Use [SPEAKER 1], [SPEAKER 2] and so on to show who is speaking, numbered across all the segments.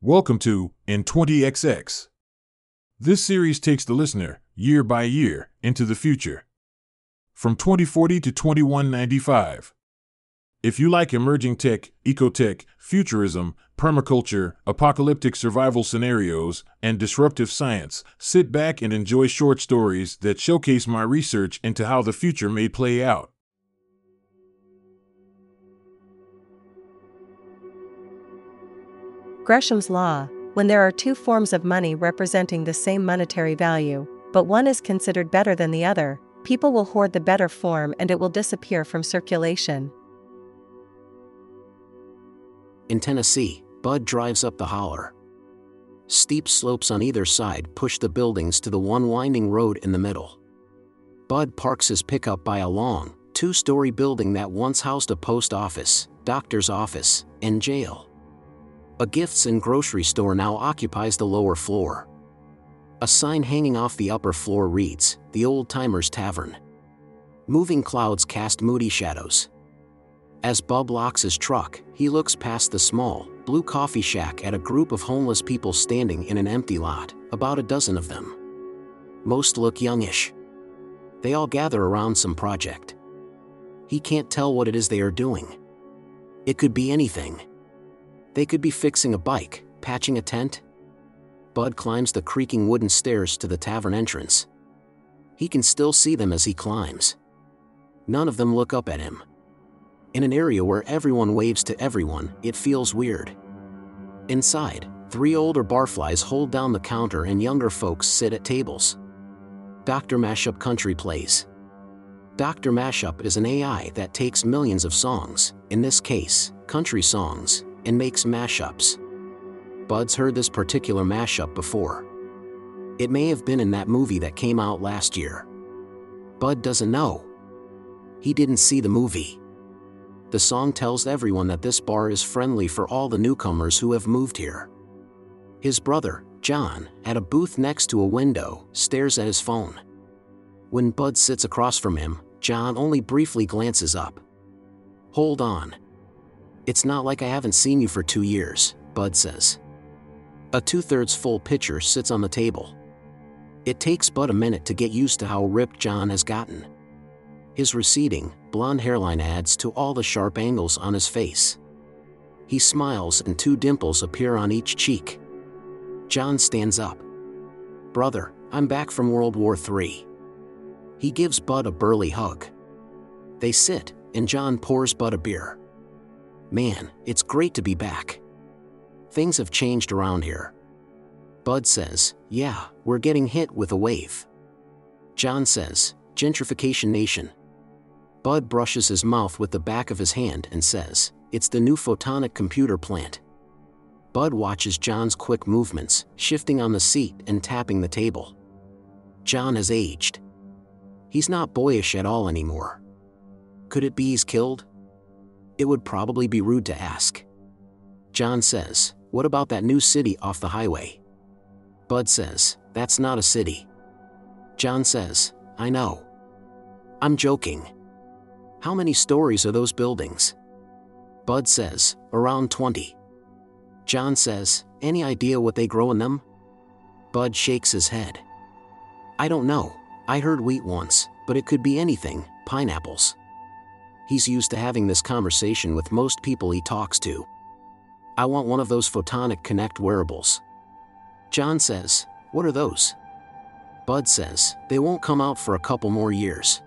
[SPEAKER 1] Welcome to In20XX. This series takes the listener, year by year, into the future. From 2040 to 2195. If you like emerging tech, ecotech, futurism, permaculture, apocalyptic survival scenarios, and disruptive science, sit back and enjoy short stories that showcase my research into how the future may play out.
[SPEAKER 2] Gresham's Law when there are two forms of money representing the same monetary value, but one is considered better than the other, people will hoard the better form and it will disappear from circulation.
[SPEAKER 3] In Tennessee, Bud drives up the holler. Steep slopes on either side push the buildings to the one winding road in the middle. Bud parks his pickup by a long, two story building that once housed a post office, doctor's office, and jail. A gifts and grocery store now occupies the lower floor. A sign hanging off the upper floor reads, The Old Timers Tavern. Moving clouds cast moody shadows. As Bud locks his truck, he looks past the small, blue coffee shack at a group of homeless people standing in an empty lot, about a dozen of them. Most look youngish. They all gather around some project. He can't tell what it is they are doing. It could be anything. They could be fixing a bike, patching a tent. Bud climbs the creaking wooden stairs to the tavern entrance. He can still see them as he climbs. None of them look up at him. In an area where everyone waves to everyone, it feels weird. Inside, three older barflies hold down the counter and younger folks sit at tables. Dr. Mashup Country plays. Dr. Mashup is an AI that takes millions of songs, in this case, country songs, and makes mashups. Bud's heard this particular mashup before. It may have been in that movie that came out last year. Bud doesn't know. He didn't see the movie. The song tells everyone that this bar is friendly for all the newcomers who have moved here. His brother, John, at a booth next to a window, stares at his phone. When Bud sits across from him, John only briefly glances up. Hold on. It's not like I haven't seen you for two years, Bud says. A two thirds full pitcher sits on the table. It takes Bud a minute to get used to how ripped John has gotten. His receding, blonde hairline adds to all the sharp angles on his face. He smiles and two dimples appear on each cheek. John stands up. Brother, I'm back from World War III. He gives Bud a burly hug. They sit, and John pours Bud a beer. Man, it's great to be back. Things have changed around here. Bud says, Yeah, we're getting hit with a wave. John says, Gentrification Nation. Bud brushes his mouth with the back of his hand and says, It's the new photonic computer plant. Bud watches John's quick movements, shifting on the seat and tapping the table. John has aged. He's not boyish at all anymore. Could it be he's killed? It would probably be rude to ask. John says, What about that new city off the highway? Bud says, That's not a city. John says, I know. I'm joking. How many stories are those buildings? Bud says, Around 20. John says, Any idea what they grow in them? Bud shakes his head. I don't know. I heard wheat once, but it could be anything pineapples he's used to having this conversation with most people he talks to. I want one of those Photonic Connect wearables. John says, What are those? Bud says, They won't come out for a couple more years.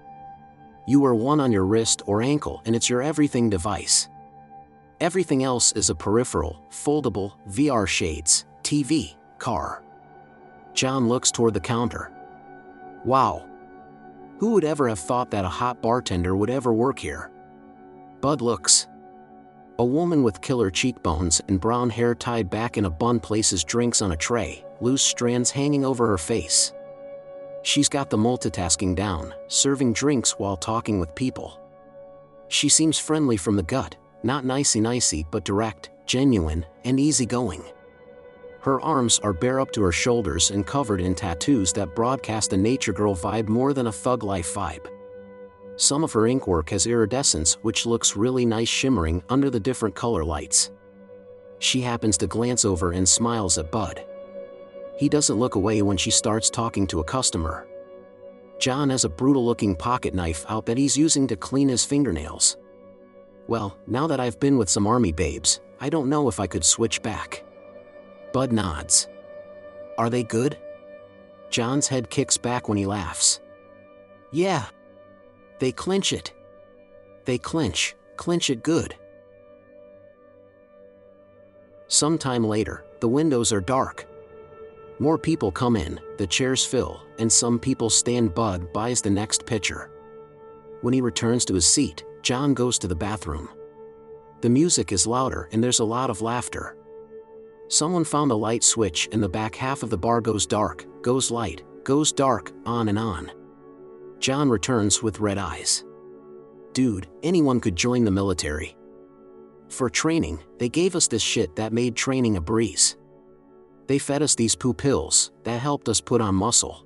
[SPEAKER 3] You wear one on your wrist or ankle and it's your everything device. Everything else is a peripheral, foldable, VR shades, TV, car. John looks toward the counter. Wow. Who would ever have thought that a hot bartender would ever work here? Bud looks. A woman with killer cheekbones and brown hair tied back in a bun places drinks on a tray, loose strands hanging over her face. She's got the multitasking down, serving drinks while talking with people. She seems friendly from the gut, not nicey nicey but direct, genuine, and easygoing. Her arms are bare up to her shoulders and covered in tattoos that broadcast a nature girl vibe more than a thug life vibe. Some of her inkwork has iridescence which looks really nice shimmering under the different color lights. She happens to glance over and smiles at Bud. He doesn't look away when she starts talking to a customer. John has a brutal looking pocket knife out that he's using to clean his fingernails. Well, now that I've been with some army babes, I don't know if I could switch back. Bud nods. Are they good? John's head kicks back when he laughs. Yeah. They clinch it. They clinch, clinch it good. Sometime later, the windows are dark. More people come in, the chairs fill, and some people stand. Bud buys the next pitcher. When he returns to his seat, John goes to the bathroom. The music is louder and there's a lot of laughter. Someone found a light switch and the back half of the bar goes dark, goes light, goes dark, on and on. John returns with red eyes. Dude, anyone could join the military. For training, they gave us this shit that made training a breeze. They fed us these poo pills that helped us put on muscle.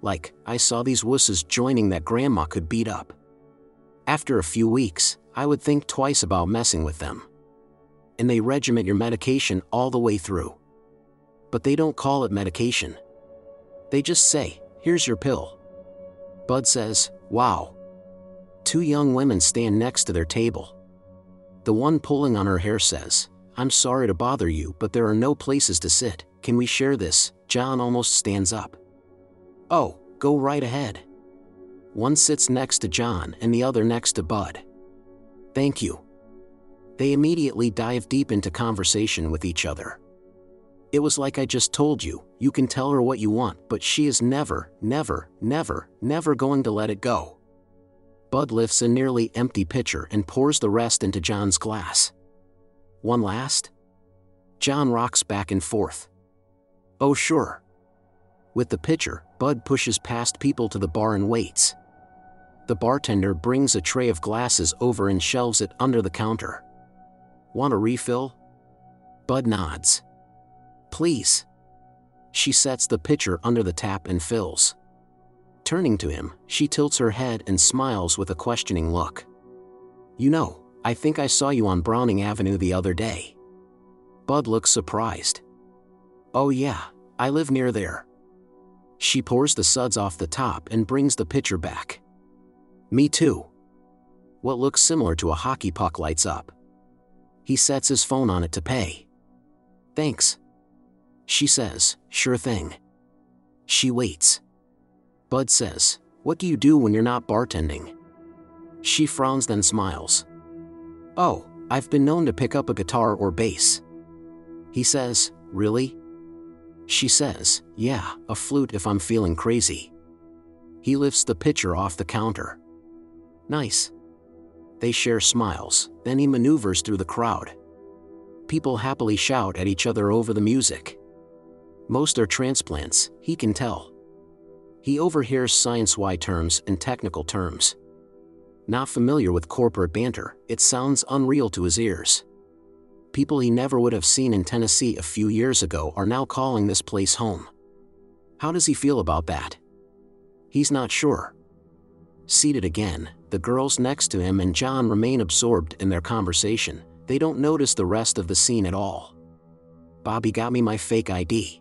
[SPEAKER 3] Like, I saw these wusses joining that grandma could beat up. After a few weeks, I would think twice about messing with them. And they regiment your medication all the way through. But they don't call it medication. They just say, here's your pill. Bud says, wow. Two young women stand next to their table. The one pulling on her hair says, I'm sorry to bother you, but there are no places to sit. Can we share this? John almost stands up. Oh, go right ahead. One sits next to John and the other next to Bud. Thank you. They immediately dive deep into conversation with each other. It was like I just told you, you can tell her what you want, but she is never, never, never, never going to let it go. Bud lifts a nearly empty pitcher and pours the rest into John's glass. One last? John rocks back and forth. Oh, sure. With the pitcher, Bud pushes past people to the bar and waits. The bartender brings a tray of glasses over and shelves it under the counter. Want a refill? Bud nods. Please. She sets the pitcher under the tap and fills. Turning to him, she tilts her head and smiles with a questioning look. You know, I think I saw you on Browning Avenue the other day. Bud looks surprised. Oh, yeah, I live near there. She pours the suds off the top and brings the pitcher back. Me too. What looks similar to a hockey puck lights up. He sets his phone on it to pay. Thanks. She says, sure thing. She waits. Bud says, What do you do when you're not bartending? She frowns then smiles. Oh, I've been known to pick up a guitar or bass. He says, Really? She says, Yeah, a flute if I'm feeling crazy. He lifts the pitcher off the counter. Nice. They share smiles, then he maneuvers through the crowd. People happily shout at each other over the music. Most are transplants, he can tell. He overhears science Y terms and technical terms. Not familiar with corporate banter, it sounds unreal to his ears. People he never would have seen in Tennessee a few years ago are now calling this place home. How does he feel about that? He's not sure. Seated again, the girls next to him and John remain absorbed in their conversation. They don't notice the rest of the scene at all. Bobby got me my fake ID.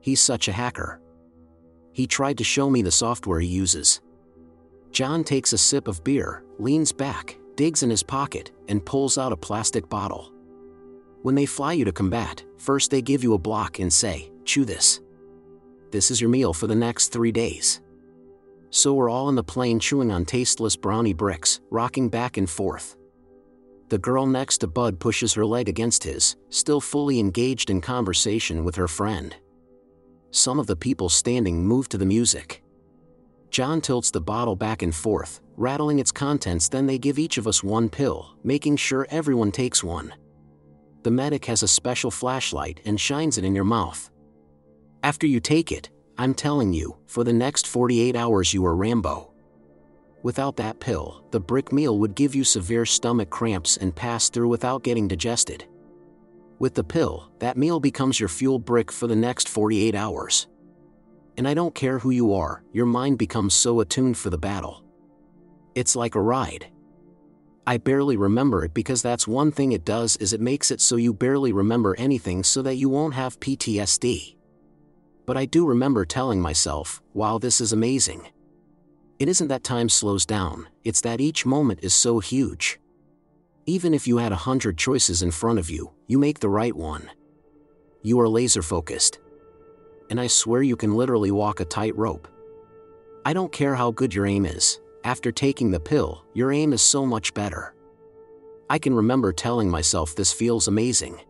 [SPEAKER 3] He's such a hacker. He tried to show me the software he uses. John takes a sip of beer, leans back, digs in his pocket, and pulls out a plastic bottle. When they fly you to combat, first they give you a block and say, chew this. This is your meal for the next three days. So we're all in the plane chewing on tasteless brownie bricks, rocking back and forth. The girl next to Bud pushes her leg against his, still fully engaged in conversation with her friend. Some of the people standing move to the music. John tilts the bottle back and forth, rattling its contents, then they give each of us one pill, making sure everyone takes one. The medic has a special flashlight and shines it in your mouth. After you take it, I'm telling you, for the next 48 hours you are Rambo. Without that pill, the brick meal would give you severe stomach cramps and pass through without getting digested. With the pill, that meal becomes your fuel brick for the next 48 hours. And I don't care who you are, your mind becomes so attuned for the battle. It's like a ride. I barely remember it because that's one thing it does is it makes it so you barely remember anything so that you won't have PTSD. But I do remember telling myself, wow, this is amazing. It isn't that time slows down, it's that each moment is so huge. Even if you had a hundred choices in front of you, you make the right one. You are laser focused. And I swear you can literally walk a tightrope. I don't care how good your aim is, after taking the pill, your aim is so much better. I can remember telling myself this feels amazing.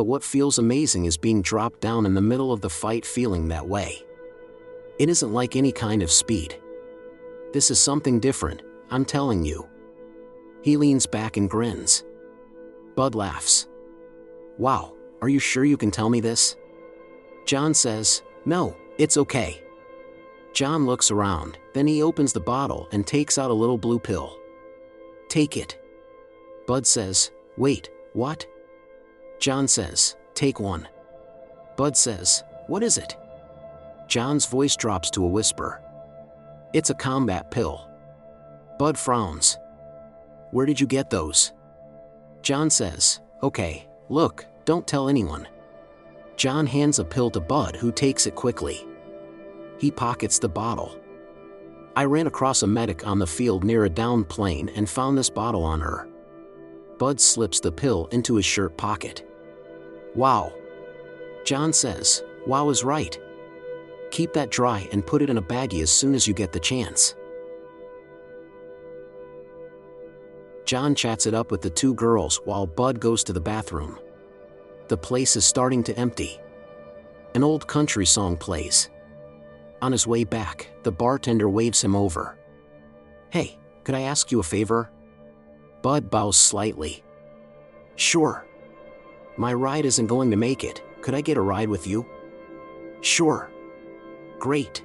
[SPEAKER 3] But what feels amazing is being dropped down in the middle of the fight feeling that way. It isn't like any kind of speed. This is something different, I'm telling you. He leans back and grins. Bud laughs. Wow, are you sure you can tell me this? John says, No, it's okay. John looks around, then he opens the bottle and takes out a little blue pill. Take it. Bud says, Wait, what? John says, Take one. Bud says, What is it? John's voice drops to a whisper. It's a combat pill. Bud frowns. Where did you get those? John says, Okay, look, don't tell anyone. John hands a pill to Bud, who takes it quickly. He pockets the bottle. I ran across a medic on the field near a downed plane and found this bottle on her. Bud slips the pill into his shirt pocket. Wow. John says, Wow is right. Keep that dry and put it in a baggie as soon as you get the chance. John chats it up with the two girls while Bud goes to the bathroom. The place is starting to empty. An old country song plays. On his way back, the bartender waves him over. Hey, could I ask you a favor? Bud bows slightly. Sure. My ride isn't going to make it. Could I get a ride with you? Sure. Great.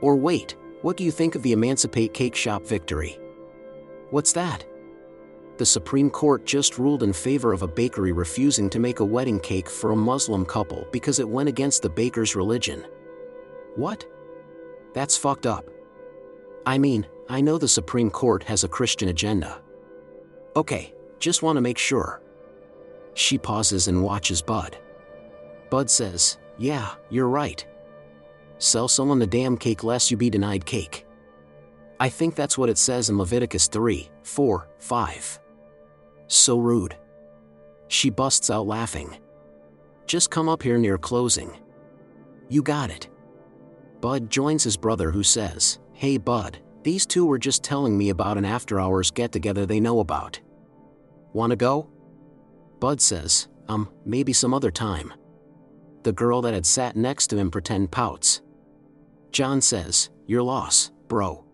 [SPEAKER 3] Or wait, what do you think of the Emancipate Cake Shop victory? What's that? The Supreme Court just ruled in favor of a bakery refusing to make a wedding cake for a Muslim couple because it went against the baker's religion. What? That's fucked up. I mean, I know the Supreme Court has a Christian agenda. Okay, just want to make sure. She pauses and watches Bud. Bud says, Yeah, you're right. Sell someone the damn cake lest you be denied cake. I think that's what it says in Leviticus 3, 4, 5. So rude. She busts out laughing. Just come up here near closing. You got it. Bud joins his brother who says, Hey Bud, these two were just telling me about an after hours get together they know about. Wanna go? Bud says, Um, maybe some other time. The girl that had sat next to him pretend pouts. John says, Your loss, bro.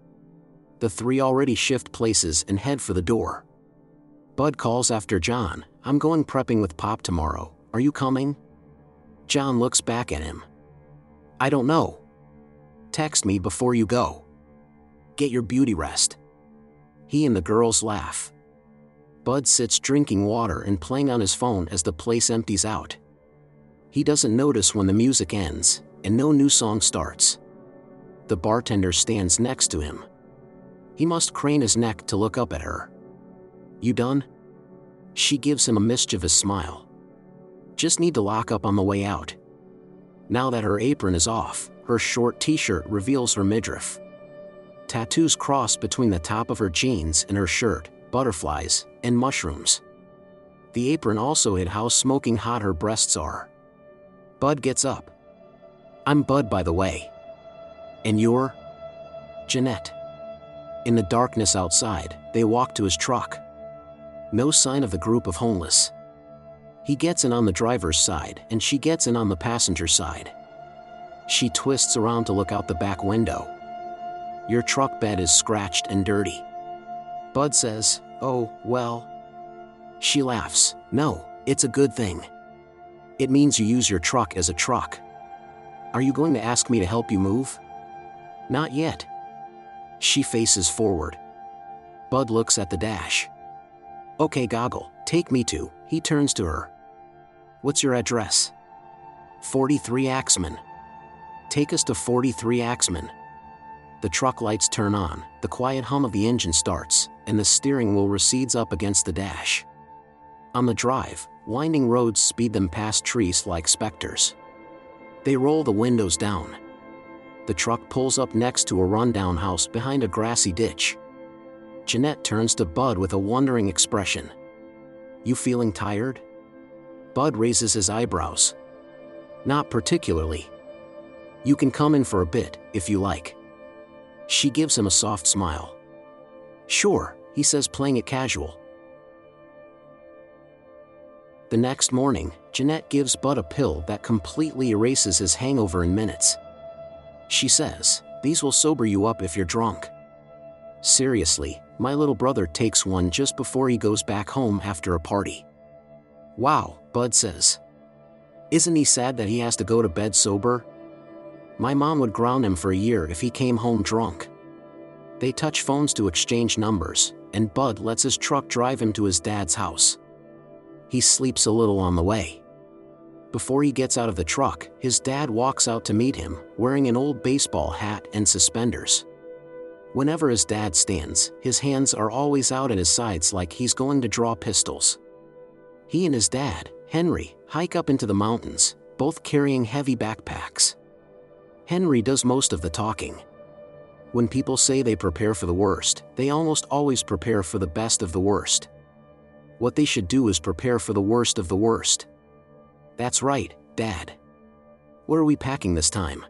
[SPEAKER 3] The three already shift places and head for the door. Bud calls after John, I'm going prepping with Pop tomorrow. Are you coming? John looks back at him. I don't know. Text me before you go. Get your beauty rest. He and the girls laugh. Bud sits drinking water and playing on his phone as the place empties out. He doesn't notice when the music ends and no new song starts. The bartender stands next to him. He must crane his neck to look up at her. You done? She gives him a mischievous smile. Just need to lock up on the way out. Now that her apron is off, her short t shirt reveals her midriff. Tattoos cross between the top of her jeans and her shirt, butterflies, and mushrooms. The apron also hid how smoking hot her breasts are. Bud gets up. I'm Bud, by the way. And you're? Jeanette. In the darkness outside, they walk to his truck. No sign of the group of homeless. He gets in on the driver's side and she gets in on the passenger side. She twists around to look out the back window. Your truck bed is scratched and dirty. Bud says, Oh, well. She laughs, No, it's a good thing. It means you use your truck as a truck. Are you going to ask me to help you move? Not yet. She faces forward. Bud looks at the dash. Okay, Goggle, take me to. He turns to her. What's your address? 43 Axman. Take us to 43 Axman. The truck lights turn on, the quiet hum of the engine starts, and the steering wheel recedes up against the dash. On the drive, winding roads speed them past trees like specters. They roll the windows down. The truck pulls up next to a rundown house behind a grassy ditch. Jeanette turns to Bud with a wondering expression. You feeling tired? Bud raises his eyebrows. Not particularly. You can come in for a bit, if you like. She gives him a soft smile. Sure, he says, playing it casual. The next morning, Jeanette gives Bud a pill that completely erases his hangover in minutes. She says, These will sober you up if you're drunk. Seriously, my little brother takes one just before he goes back home after a party. Wow, Bud says. Isn't he sad that he has to go to bed sober? My mom would ground him for a year if he came home drunk. They touch phones to exchange numbers, and Bud lets his truck drive him to his dad's house. He sleeps a little on the way. Before he gets out of the truck, his dad walks out to meet him, wearing an old baseball hat and suspenders. Whenever his dad stands, his hands are always out at his sides like he's going to draw pistols. He and his dad, Henry, hike up into the mountains, both carrying heavy backpacks. Henry does most of the talking. When people say they prepare for the worst, they almost always prepare for the best of the worst. What they should do is prepare for the worst of the worst. That's right, Dad. What are we packing this time?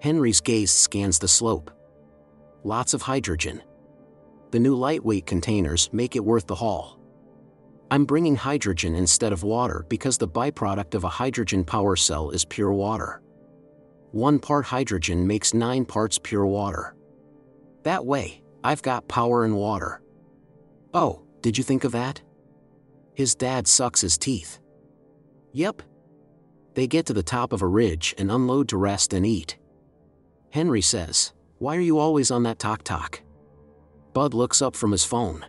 [SPEAKER 3] Henry's gaze scans the slope lots of hydrogen. The new lightweight containers make it worth the haul. I'm bringing hydrogen instead of water because the byproduct of a hydrogen power cell is pure water. One part hydrogen makes nine parts pure water. That way, I've got power and water. Oh, did you think of that? His dad sucks his teeth. Yep. They get to the top of a ridge and unload to rest and eat. Henry says, why are you always on that TocToc? Bud looks up from his phone.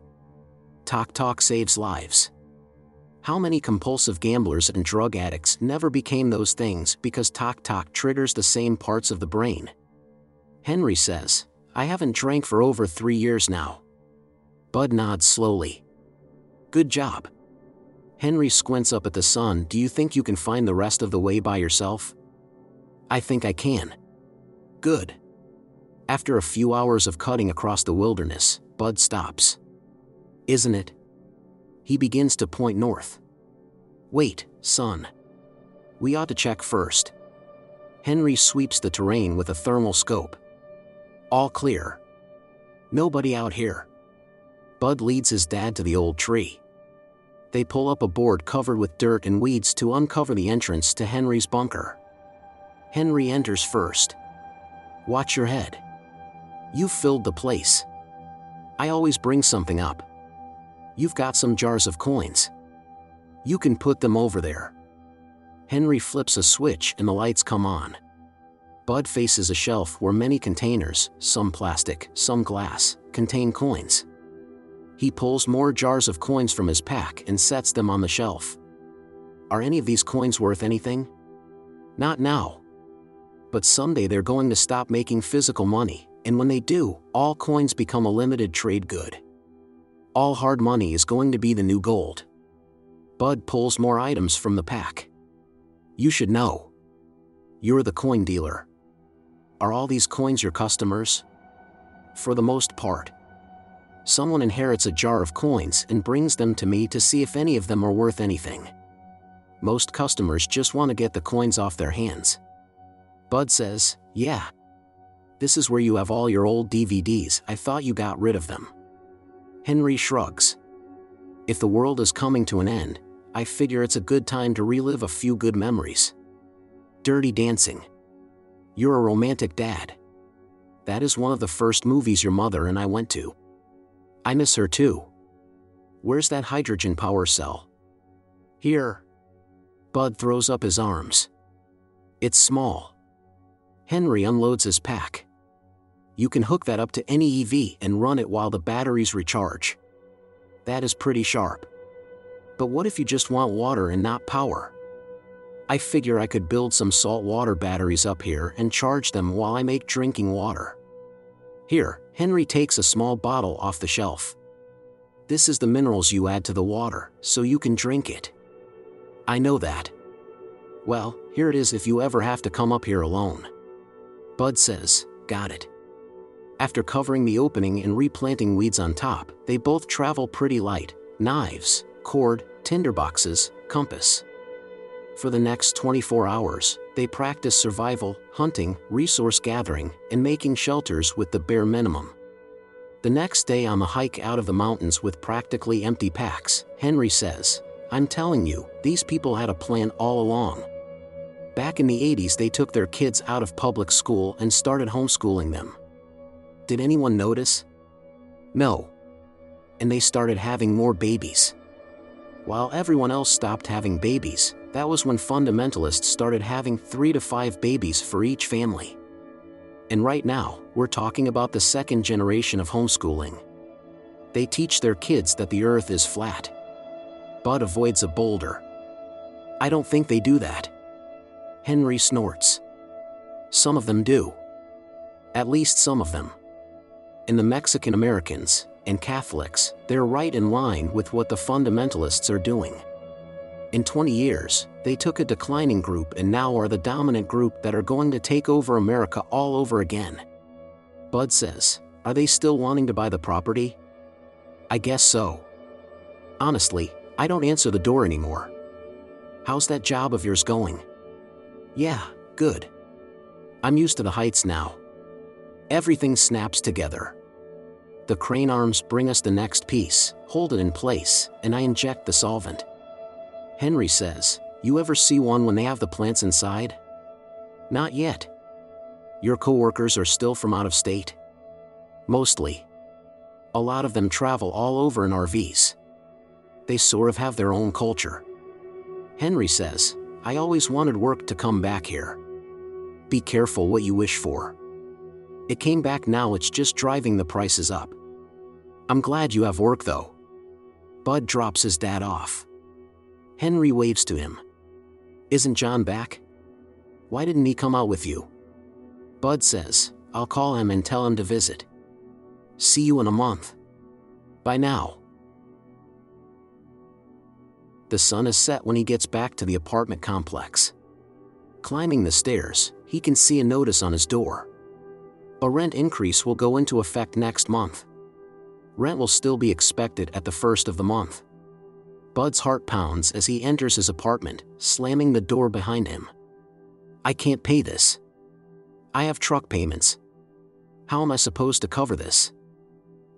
[SPEAKER 3] TocToc saves lives. How many compulsive gamblers and drug addicts never became those things because TocToc triggers the same parts of the brain? Henry says, I haven't drank for over three years now. Bud nods slowly. Good job. Henry squints up at the sun. Do you think you can find the rest of the way by yourself? I think I can. Good. After a few hours of cutting across the wilderness, Bud stops. Isn't it? He begins to point north. Wait, son. We ought to check first. Henry sweeps the terrain with a thermal scope. All clear. Nobody out here. Bud leads his dad to the old tree. They pull up a board covered with dirt and weeds to uncover the entrance to Henry's bunker. Henry enters first. Watch your head. You've filled the place. I always bring something up. You've got some jars of coins. You can put them over there. Henry flips a switch and the lights come on. Bud faces a shelf where many containers, some plastic, some glass, contain coins. He pulls more jars of coins from his pack and sets them on the shelf. Are any of these coins worth anything? Not now. But someday they're going to stop making physical money, and when they do, all coins become a limited trade good. All hard money is going to be the new gold. Bud pulls more items from the pack. You should know. You're the coin dealer. Are all these coins your customers? For the most part. Someone inherits a jar of coins and brings them to me to see if any of them are worth anything. Most customers just want to get the coins off their hands. Bud says, Yeah, this is where you have all your old DVDs, I thought you got rid of them. Henry shrugs. If the world is coming to an end, I figure it's a good time to relive a few good memories. Dirty Dancing. You're a romantic dad. That is one of the first movies your mother and I went to. I miss her too. Where's that hydrogen power cell? Here. Bud throws up his arms. It's small. Henry unloads his pack you can hook that up to any EV and run it while the batteries recharge. That is pretty sharp. But what if you just want water and not power? I figure I could build some salt water batteries up here and charge them while I make drinking water. Here, Henry takes a small bottle off the shelf. This is the minerals you add to the water, so you can drink it. I know that. Well, here it is if you ever have to come up here alone. Bud says, Got it. After covering the opening and replanting weeds on top, they both travel pretty light knives, cord, tinderboxes, compass. For the next 24 hours, they practice survival, hunting, resource gathering, and making shelters with the bare minimum. The next day on the hike out of the mountains with practically empty packs, Henry says, I'm telling you, these people had a plan all along. Back in the 80s, they took their kids out of public school and started homeschooling them. Did anyone notice? No. And they started having more babies. While everyone else stopped having babies, that was when fundamentalists started having three to five babies for each family. And right now, we're talking about the second generation of homeschooling. They teach their kids that the earth is flat. Bud avoids a boulder. I don't think they do that. Henry snorts. Some of them do. At least some of them. And the Mexican Americans and Catholics, they're right in line with what the fundamentalists are doing. In 20 years, they took a declining group and now are the dominant group that are going to take over America all over again. Bud says, Are they still wanting to buy the property? I guess so. Honestly, I don't answer the door anymore. How's that job of yours going? Yeah, good. I'm used to the heights now. Everything snaps together. The crane arms bring us the next piece, hold it in place, and I inject the solvent. Henry says, You ever see one when they have the plants inside? Not yet. Your coworkers are still from out of state? Mostly. A lot of them travel all over in RVs. They sort of have their own culture. Henry says, I always wanted work to come back here. Be careful what you wish for. It came back now, it's just driving the prices up. I'm glad you have work though. Bud drops his dad off. Henry waves to him. Isn't John back? Why didn't he come out with you? Bud says, I'll call him and tell him to visit. See you in a month. By now. The sun is set when he gets back to the apartment complex. Climbing the stairs, he can see a notice on his door. A rent increase will go into effect next month. Rent will still be expected at the first of the month. Bud's heart pounds as he enters his apartment, slamming the door behind him. I can't pay this. I have truck payments. How am I supposed to cover this?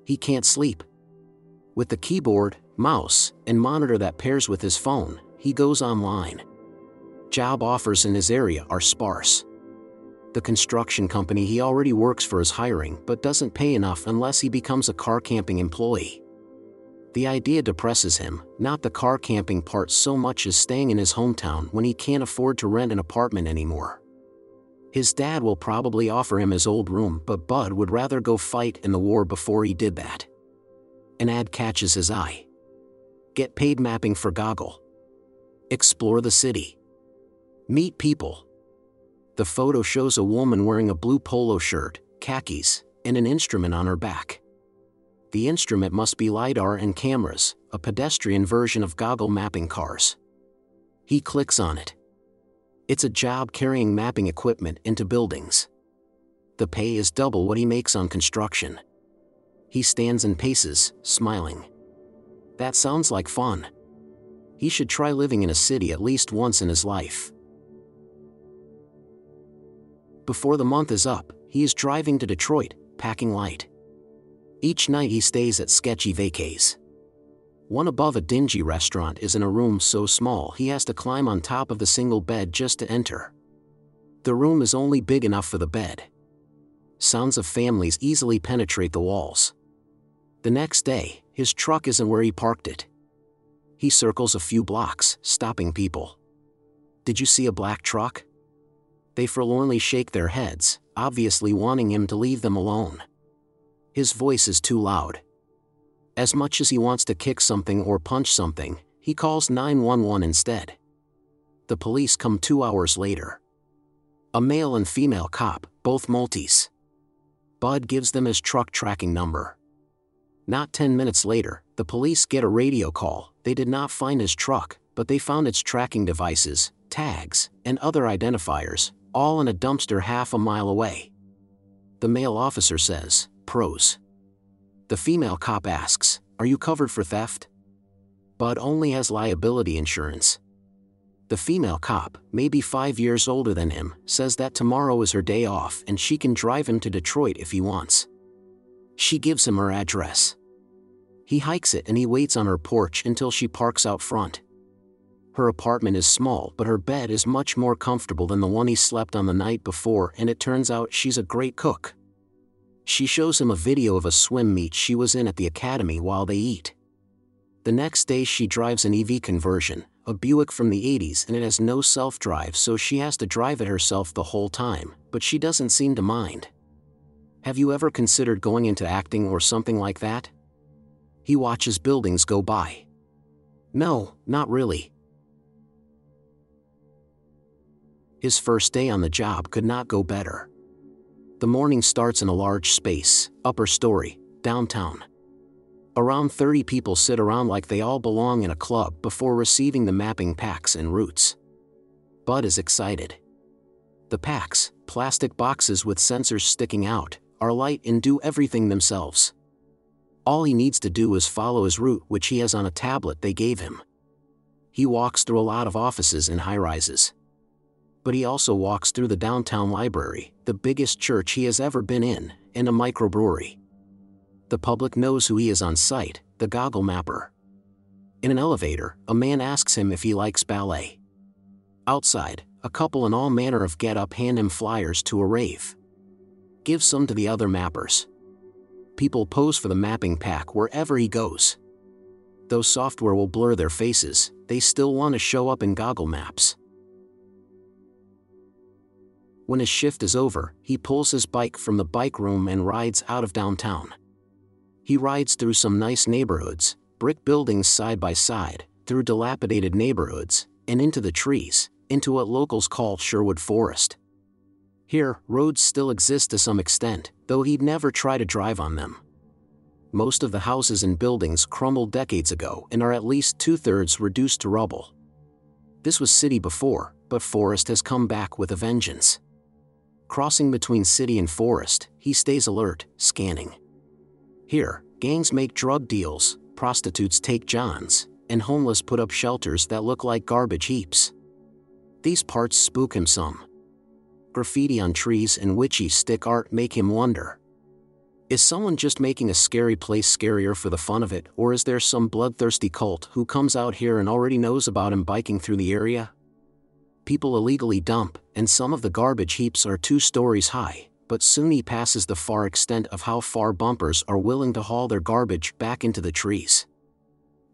[SPEAKER 3] He can't sleep. With the keyboard, mouse, and monitor that pairs with his phone, he goes online. Job offers in his area are sparse. The construction company he already works for is hiring but doesn't pay enough unless he becomes a car camping employee. The idea depresses him, not the car camping part so much as staying in his hometown when he can't afford to rent an apartment anymore. His dad will probably offer him his old room, but Bud would rather go fight in the war before he did that. An ad catches his eye. Get paid mapping for Goggle. Explore the city. Meet people. The photo shows a woman wearing a blue polo shirt, khakis, and an instrument on her back. The instrument must be LiDAR and cameras, a pedestrian version of goggle mapping cars. He clicks on it. It's a job carrying mapping equipment into buildings. The pay is double what he makes on construction. He stands and paces, smiling. That sounds like fun. He should try living in a city at least once in his life. Before the month is up, he is driving to Detroit, packing light. Each night he stays at sketchy vacays. One above a dingy restaurant is in a room so small he has to climb on top of the single bed just to enter. The room is only big enough for the bed. Sounds of families easily penetrate the walls. The next day, his truck isn't where he parked it. He circles a few blocks, stopping people. Did you see a black truck? They forlornly shake their heads, obviously wanting him to leave them alone. His voice is too loud. As much as he wants to kick something or punch something, he calls 911 instead. The police come two hours later. A male and female cop, both Maltese. Bud gives them his truck tracking number. Not 10 minutes later, The police get a radio call. They did not find his truck, but they found its tracking devices, tags, and other identifiers, all in a dumpster half a mile away. The male officer says, Pros. The female cop asks, Are you covered for theft? Bud only has liability insurance. The female cop, maybe five years older than him, says that tomorrow is her day off and she can drive him to Detroit if he wants. She gives him her address. He hikes it and he waits on her porch until she parks out front. Her apartment is small, but her bed is much more comfortable than the one he slept on the night before, and it turns out she's a great cook. She shows him a video of a swim meet she was in at the academy while they eat. The next day, she drives an EV conversion, a Buick from the 80s, and it has no self drive, so she has to drive it herself the whole time, but she doesn't seem to mind. Have you ever considered going into acting or something like that? He watches buildings go by. No, not really. His first day on the job could not go better. The morning starts in a large space, upper story, downtown. Around 30 people sit around like they all belong in a club before receiving the mapping packs and routes. Bud is excited. The packs, plastic boxes with sensors sticking out, are light and do everything themselves. All he needs to do is follow his route, which he has on a tablet they gave him. He walks through a lot of offices and high rises but he also walks through the downtown library, the biggest church he has ever been in, and a microbrewery. The public knows who he is on site, the goggle mapper. In an elevator, a man asks him if he likes ballet. Outside, a couple in all manner of get up hand him flyers to a rave. Give some to the other mappers. People pose for the mapping pack wherever he goes. Though software will blur their faces, they still want to show up in goggle maps. When his shift is over, he pulls his bike from the bike room and rides out of downtown. He rides through some nice neighborhoods, brick buildings side by side, through dilapidated neighborhoods, and into the trees, into what locals call Sherwood Forest. Here, roads still exist to some extent, though he'd never try to drive on them. Most of the houses and buildings crumbled decades ago and are at least two thirds reduced to rubble. This was city before, but forest has come back with a vengeance. Crossing between city and forest, he stays alert, scanning. Here, gangs make drug deals, prostitutes take johns, and homeless put up shelters that look like garbage heaps. These parts spook him some. Graffiti on trees and witchy stick art make him wonder. Is someone just making a scary place scarier for the fun of it, or is there some bloodthirsty cult who comes out here and already knows about him biking through the area? People illegally dump, and some of the garbage heaps are two stories high, but he passes the far extent of how far bumpers are willing to haul their garbage back into the trees.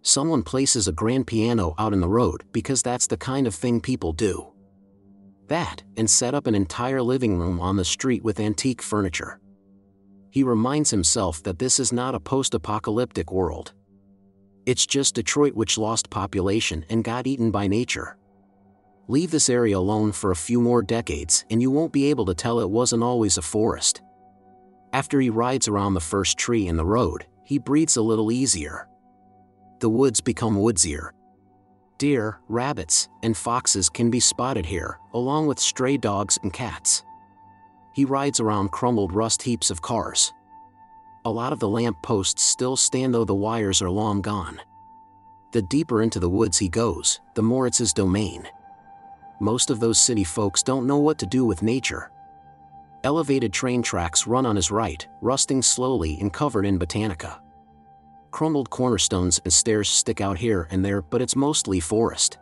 [SPEAKER 3] Someone places a grand piano out in the road because that's the kind of thing people do. That, and set up an entire living room on the street with antique furniture. He reminds himself that this is not a post apocalyptic world. It's just Detroit which lost population and got eaten by nature. Leave this area alone for a few more decades and you won't be able to tell it wasn't always a forest. After he rides around the first tree in the road, he breathes a little easier. The woods become woodsier. Deer, rabbits, and foxes can be spotted here, along with stray dogs and cats. He rides around crumbled rust heaps of cars. A lot of the lamp posts still stand though the wires are long gone. The deeper into the woods he goes, the more it's his domain most of those city folks don't know what to do with nature. Elevated train tracks run on his right, rusting slowly and covered in botanica. Crumbled cornerstones and stairs stick out here and there, but it's mostly forest.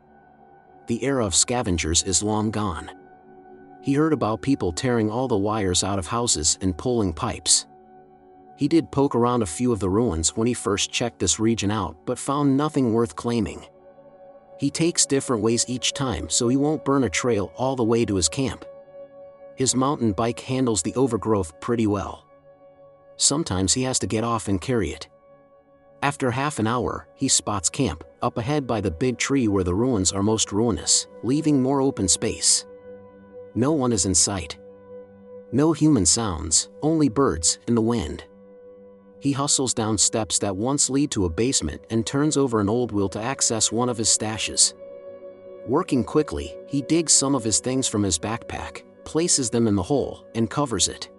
[SPEAKER 3] The era of scavengers is long gone. He heard about people tearing all the wires out of houses and pulling pipes. He did poke around a few of the ruins when he first checked this region out, but found nothing worth claiming. He takes different ways each time so he won't burn a trail all the way to his camp. His mountain bike handles the overgrowth pretty well. Sometimes he has to get off and carry it. After half an hour, he spots camp, up ahead by the big tree where the ruins are most ruinous, leaving more open space. No one is in sight. No human sounds, only birds and the wind. He hustles down steps that once lead to a basement and turns over an old wheel to access one of his stashes. Working quickly, he digs some of his things from his backpack, places them in the hole, and covers it.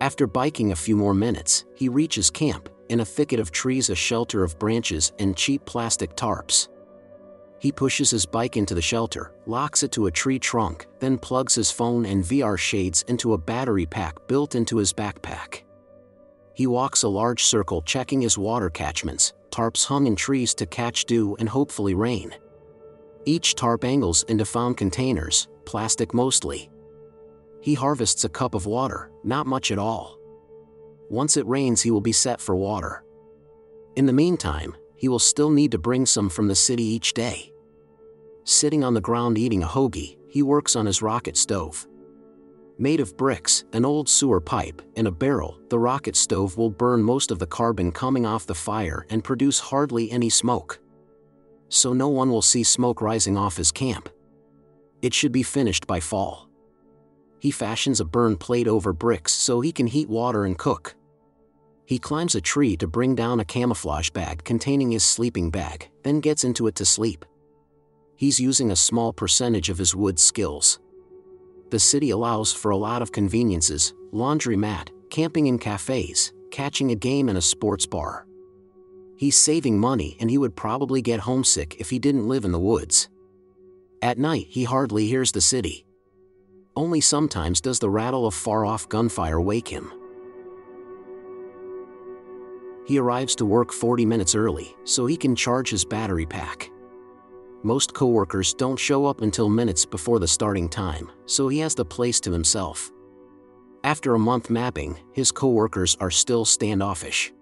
[SPEAKER 3] After biking a few more minutes, he reaches camp, in a thicket of trees, a shelter of branches and cheap plastic tarps. He pushes his bike into the shelter, locks it to a tree trunk, then plugs his phone and VR shades into a battery pack built into his backpack. He walks a large circle checking his water catchments, tarps hung in trees to catch dew and hopefully rain. Each tarp angles into found containers, plastic mostly. He harvests a cup of water, not much at all. Once it rains, he will be set for water. In the meantime, he will still need to bring some from the city each day. Sitting on the ground eating a hoagie, he works on his rocket stove. Made of bricks, an old sewer pipe, and a barrel, the rocket stove will burn most of the carbon coming off the fire and produce hardly any smoke. So no one will see smoke rising off his camp. It should be finished by fall. He fashions a burn plate over bricks so he can heat water and cook. He climbs a tree to bring down a camouflage bag containing his sleeping bag, then gets into it to sleep. He's using a small percentage of his wood skills the city allows for a lot of conveniences laundromat, camping in cafes, catching a game in a sports bar. He's saving money and he would probably get homesick if he didn't live in the woods. At night, he hardly hears the city. Only sometimes does the rattle of far off gunfire wake him. He arrives to work 40 minutes early so he can charge his battery pack most coworkers don't show up until minutes before the starting time, so he has the place to himself. After a month mapping, his coworkers are still standoffish.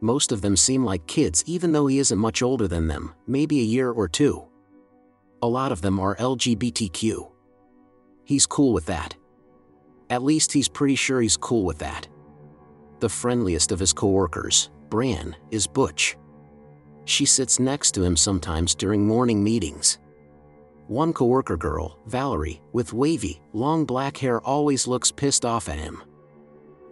[SPEAKER 3] Most of them seem like kids even though he isn't much older than them, maybe a year or two. A lot of them are LGBTQ. He's cool with that. At least he's pretty sure he's cool with that. The friendliest of his coworkers, Bran, is Butch. She sits next to him sometimes during morning meetings. One coworker girl, Valerie, with wavy, long black hair always looks pissed off at him.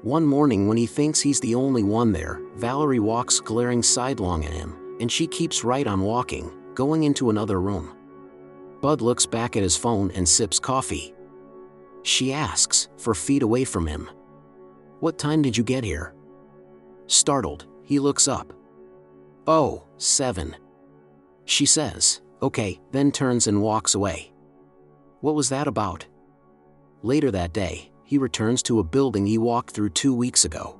[SPEAKER 3] One morning when he thinks he's the only one there, Valerie walks glaring sidelong at him, and she keeps right on walking, going into another room. Bud looks back at his phone and sips coffee. She asks, for feet away from him. What time did you get here? Startled, he looks up. Oh, seven. She says, okay, then turns and walks away. What was that about? Later that day, he returns to a building he walked through two weeks ago.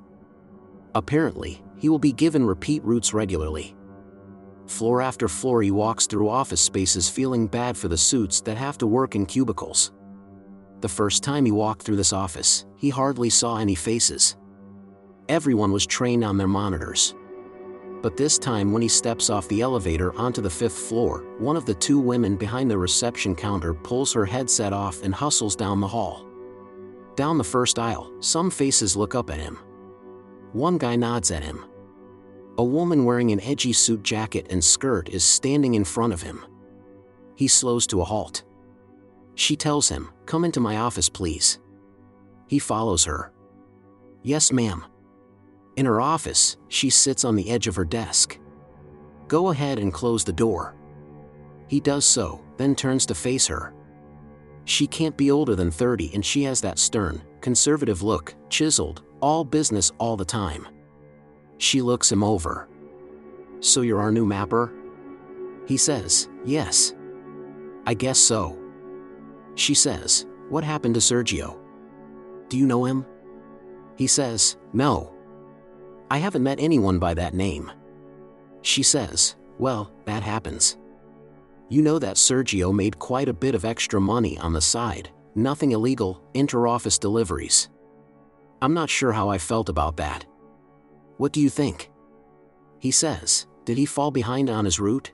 [SPEAKER 3] Apparently, he will be given repeat routes regularly. Floor after floor, he walks through office spaces feeling bad for the suits that have to work in cubicles. The first time he walked through this office, he hardly saw any faces. Everyone was trained on their monitors. But this time when he steps off the elevator onto the fifth floor, one of the two women behind the reception counter pulls her headset off and hustles down the hall. Down the first aisle, some faces look up at him. One guy nods at him. A woman wearing an edgy suit jacket and skirt is standing in front of him. He slows to a halt. She tells him, Come into my office, please. He follows her. Yes, ma'am. In her office, she sits on the edge of her desk. Go ahead and close the door. He does so, then turns to face her. She can't be older than 30 and she has that stern, conservative look, chiseled, all business all the time. She looks him over. So you're our new mapper? He says, Yes. I guess so. She says, What happened to Sergio? Do you know him? He says, No. I haven't met anyone by that name. She says, Well, that happens. You know that Sergio made quite a bit of extra money on the side, nothing illegal, inter-office deliveries. I'm not sure how I felt about that. What do you think? He says, Did he fall behind on his route?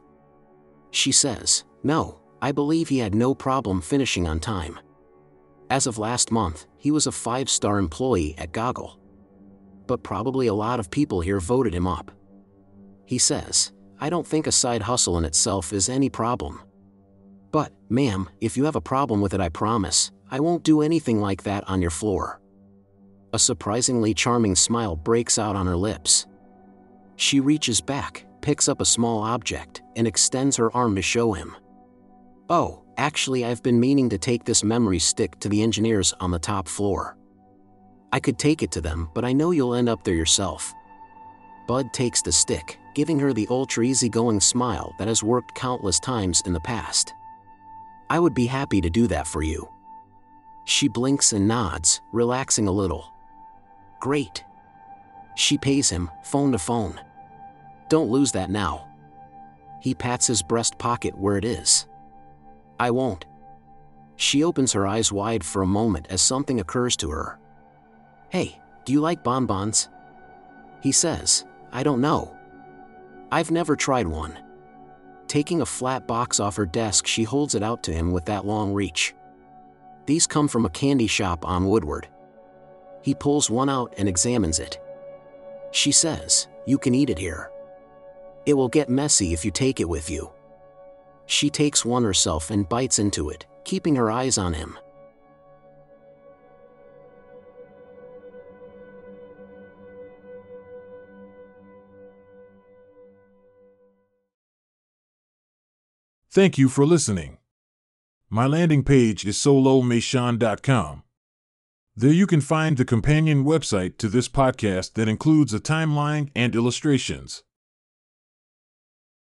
[SPEAKER 3] She says, No, I believe he had no problem finishing on time. As of last month, he was a five star employee at Goggle but probably a lot of people here voted him up. He says, I don't think a side hustle in itself is any problem. But, ma'am, if you have a problem with it, I promise, I won't do anything like that on your floor. A surprisingly charming smile breaks out on her lips. She reaches back, picks up a small object, and extends her arm to show him. Oh, actually, I've been meaning to take this memory stick to the engineers on the top floor. I could take it to them, but I know you'll end up there yourself. Bud takes the stick, giving her the ultra easygoing smile that has worked countless times in the past. I would be happy to do that for you. She blinks and nods, relaxing a little. Great. She pays him, phone to phone. Don't lose that now. He pats his breast pocket where it is. I won't. She opens her eyes wide for a moment as something occurs to her. Hey, do you like bonbons? He says, I don't know. I've never tried one. Taking a flat box off her desk, she holds it out to him with that long reach. These come from a candy shop on Woodward. He pulls one out and examines it. She says, You can eat it here. It will get messy if you take it with you. She takes one herself and bites into it, keeping her eyes on him.
[SPEAKER 1] Thank you for listening. My landing page is solomation.com. There you can find the companion website to this podcast that includes a timeline and illustrations.